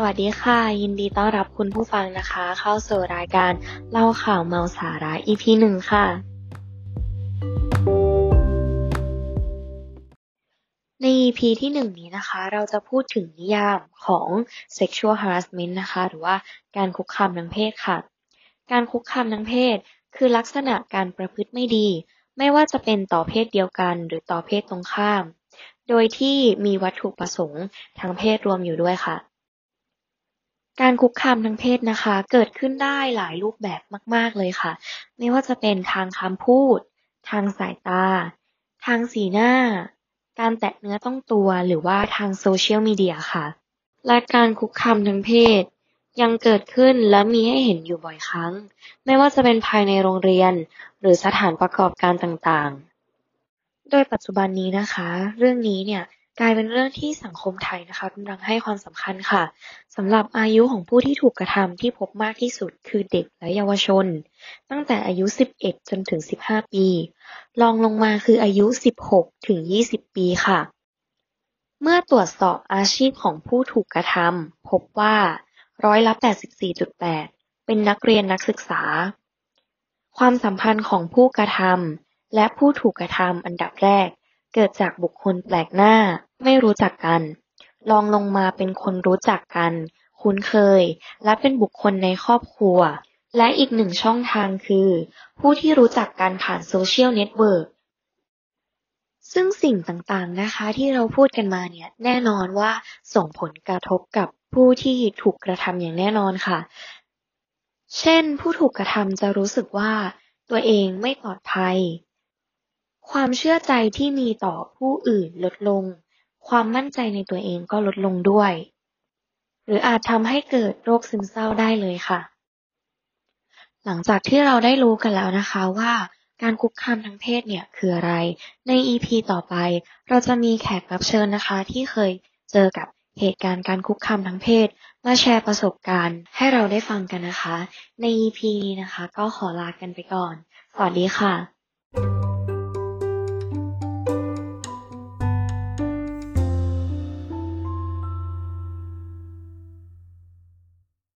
สวัสดีค่ะ ยินดีต้อนรับคุณผู้ฟังนะคะ เข้าสู่รายการเล่าข่าวเมาสาระ EP หนึ่งค่ะ ใน EP ที่หนึ่งนี้นะคะ เราจะพูดถึงนิยามของ sexual harassment นะคะ หรือว่าการคุกคามทางเพศค่ะ การคุกคามทางเพศ คือลักษณะการประพฤติไม่ดี ไม่ว่าจะเป็นต่อเพศเดียวกัน หรือต่อเพศตรงข้าม โดยที่มีวัตถุประสงค์ทางเพศรวมอยู่ด้วยค่ะ การคุกคามทางเพศนะคะ เกิดขึ้นได้หลายรูปแบบมาก ๆ เลยค่ะ ไม่ว่าจะเป็นทางคำพูด ทางสายตา ทางสีหน้า การแตะเนื้อต้องตัวหรือว่าทางโซเชียลมีเดียค่ะ และการคุกคามทางเพศ ยังเกิดขึ้นและมีให้เห็นอยู่บ่อยครั้ง ไม่ว่าจะเป็นภายในโรงเรียน หรือสถานประกอบการต่างๆ โดยปัจจุบันนี้นะคะ เรื่องนี้เนี่ย กลายเป็นเรื่องที่สังคมไทยนะคะกำลังให้ความสำคัญค่ะสำหรับอายุของผู้ที่ถูกกระทำที่พบมากที่สุดคือเด็กและเยาวชน ตั้งแต่อายุ 11 จนถึง 15 ปี รองลงมาคืออายุ 16 ถึง 20 ปีค่ะ เมื่อตรวจสอบอาชีพของผู้ถูกกระทำพบว่าร้อยละ 84.8 เป็นนักเรียนนักศึกษา ความสัมพันธ์ของผู้กระทำและผู้ถูกกระทำอันดับแรกเกิดจากบุคคลแปลกหน้า ไม่รู้จักกัน รองลงมาเป็นคนรู้จักกัน คุ้นเคย และเป็นบุคคลในครอบครัว และอีกหนึ่งช่องทางคือ ผู้ที่รู้จักกันผ่านโซเชียลเน็ตเวิร์กซึ่งสิ่งต่างๆนะคะที่เราพูดกันมาเนี่ยแน่นอนว่าส่งผลกระทบกับผู้ที่ถูกกระทำอย่างแน่นอนค่ะ เช่น ผู้ถูกกระทำจะรู้สึกว่าตัวเองไม่ปลอดภัย ความเชื่อใจที่มีต่อผู้อื่นลดลง ความมั่นใจในตัวเองก็ลดลงด้วย หรืออาจทำให้เกิดโรคซึมเศร้าได้เลยค่ะ หลังจากที่เราได้รู้กันแล้วนะคะว่าการคุกคามทางเพศเนี่ยคืออะไร ใน EP ต่อไป เราจะมีแขกรับเชิญนะคะ ที่เคยเจอกับเหตุการณ์การคุกคามทางเพศ มาแชร์ประสบการณ์ให้เราได้ฟังกันนะคะ ใน EP นี้นะคะ ก็ขอลากันไปก่อน สวัสดีค่ะ